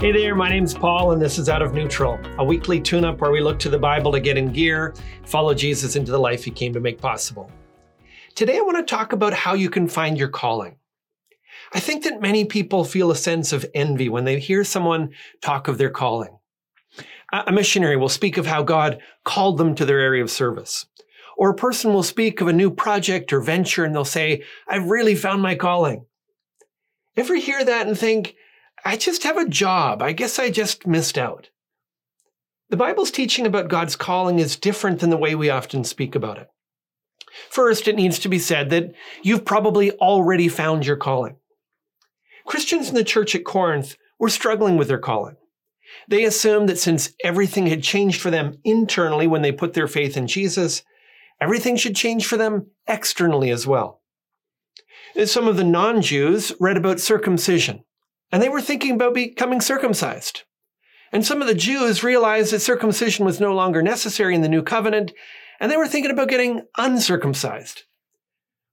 Hey there, my name's Paul, and this is Out of Neutral, a weekly tune up where we look to the Bible to get in gear, follow Jesus into the life he came to make possible. Today, I want to talk about how you can find your calling. I think that many people feel a sense of envy when they hear someone talk of their calling. A missionary will speak of how God called them to their area of service. Or a person will speak of a new project or venture and they'll say, I've really found my calling. Ever hear that and think, I just have a job. I guess I just missed out. The Bible's teaching about God's calling is different than the way we often speak about it. First, it needs to be said that you've probably already found your calling. Christians in the church at Corinth were struggling with their calling. They assumed that since everything had changed for them internally when they put their faith in Jesus, everything should change for them externally as well. Some of the non Jews read about circumcision and they were thinking about becoming circumcised. And some of the Jews realized that circumcision was no longer necessary in the new covenant, and they were thinking about getting uncircumcised.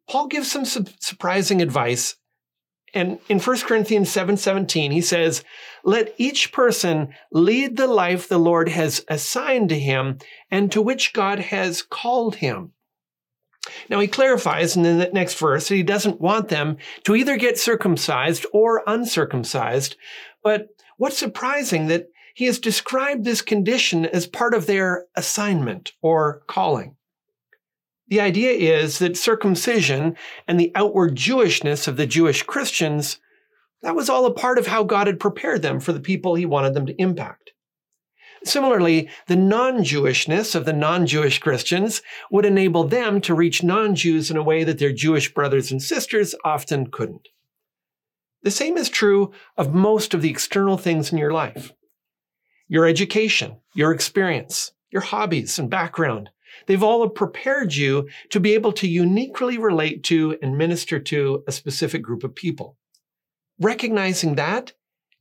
Paul gives some su- surprising advice. And in 1 Corinthians 7 17, he says, Let each person lead the life the Lord has assigned to him and to which God has called him. Now he clarifies in the next verse that he doesn't want them to either get circumcised or uncircumcised. But what's surprising that he has described this condition as part of their assignment or calling. The idea is that circumcision and the outward Jewishness of the Jewish Christians, that was all a part of how God had prepared them for the people he wanted them to impact. Similarly, the non Jewishness of the non Jewish Christians would enable them to reach non Jews in a way that their Jewish brothers and sisters often couldn't. The same is true of most of the external things in your life your education, your experience, your hobbies and background. They've all prepared you to be able to uniquely relate to and minister to a specific group of people. Recognizing that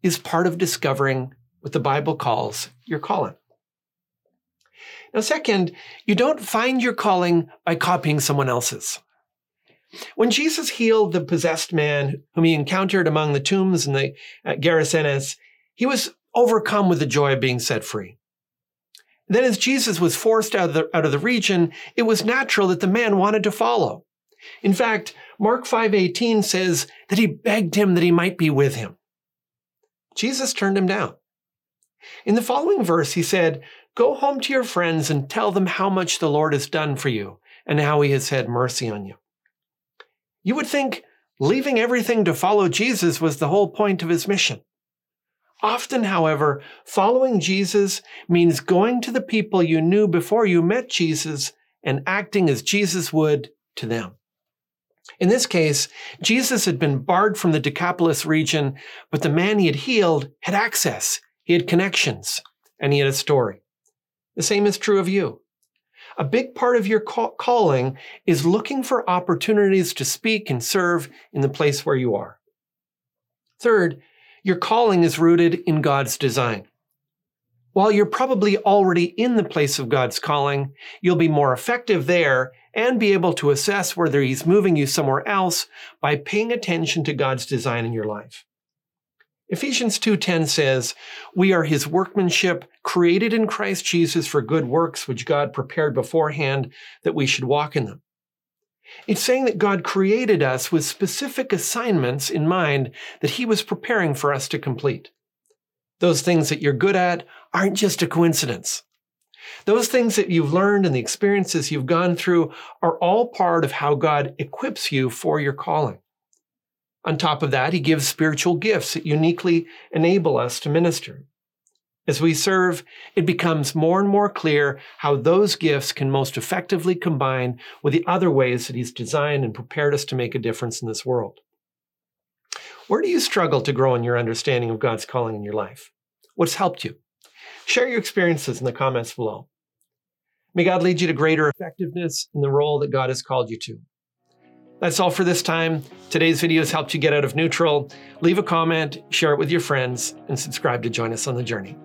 is part of discovering what the Bible calls your calling. Now, second, you don't find your calling by copying someone else's. When Jesus healed the possessed man whom he encountered among the tombs in the uh, Gerasenes, he was overcome with the joy of being set free. Then as Jesus was forced out of, the, out of the region, it was natural that the man wanted to follow. In fact, Mark 5:18 says that he begged him that he might be with him. Jesus turned him down. In the following verse, he said, Go home to your friends and tell them how much the Lord has done for you and how he has had mercy on you. You would think leaving everything to follow Jesus was the whole point of his mission. Often, however, following Jesus means going to the people you knew before you met Jesus and acting as Jesus would to them. In this case, Jesus had been barred from the Decapolis region, but the man he had healed had access. He had connections and he had a story. The same is true of you. A big part of your calling is looking for opportunities to speak and serve in the place where you are. Third, your calling is rooted in God's design. While you're probably already in the place of God's calling, you'll be more effective there and be able to assess whether He's moving you somewhere else by paying attention to God's design in your life. Ephesians 2:10 says, "We are his workmanship, created in Christ Jesus for good works which God prepared beforehand that we should walk in them." It's saying that God created us with specific assignments in mind that he was preparing for us to complete. Those things that you're good at aren't just a coincidence. Those things that you've learned and the experiences you've gone through are all part of how God equips you for your calling. On top of that, he gives spiritual gifts that uniquely enable us to minister. As we serve, it becomes more and more clear how those gifts can most effectively combine with the other ways that he's designed and prepared us to make a difference in this world. Where do you struggle to grow in your understanding of God's calling in your life? What's helped you? Share your experiences in the comments below. May God lead you to greater effectiveness in the role that God has called you to. That's all for this time. Today's video has helped you get out of neutral. Leave a comment, share it with your friends, and subscribe to join us on the journey.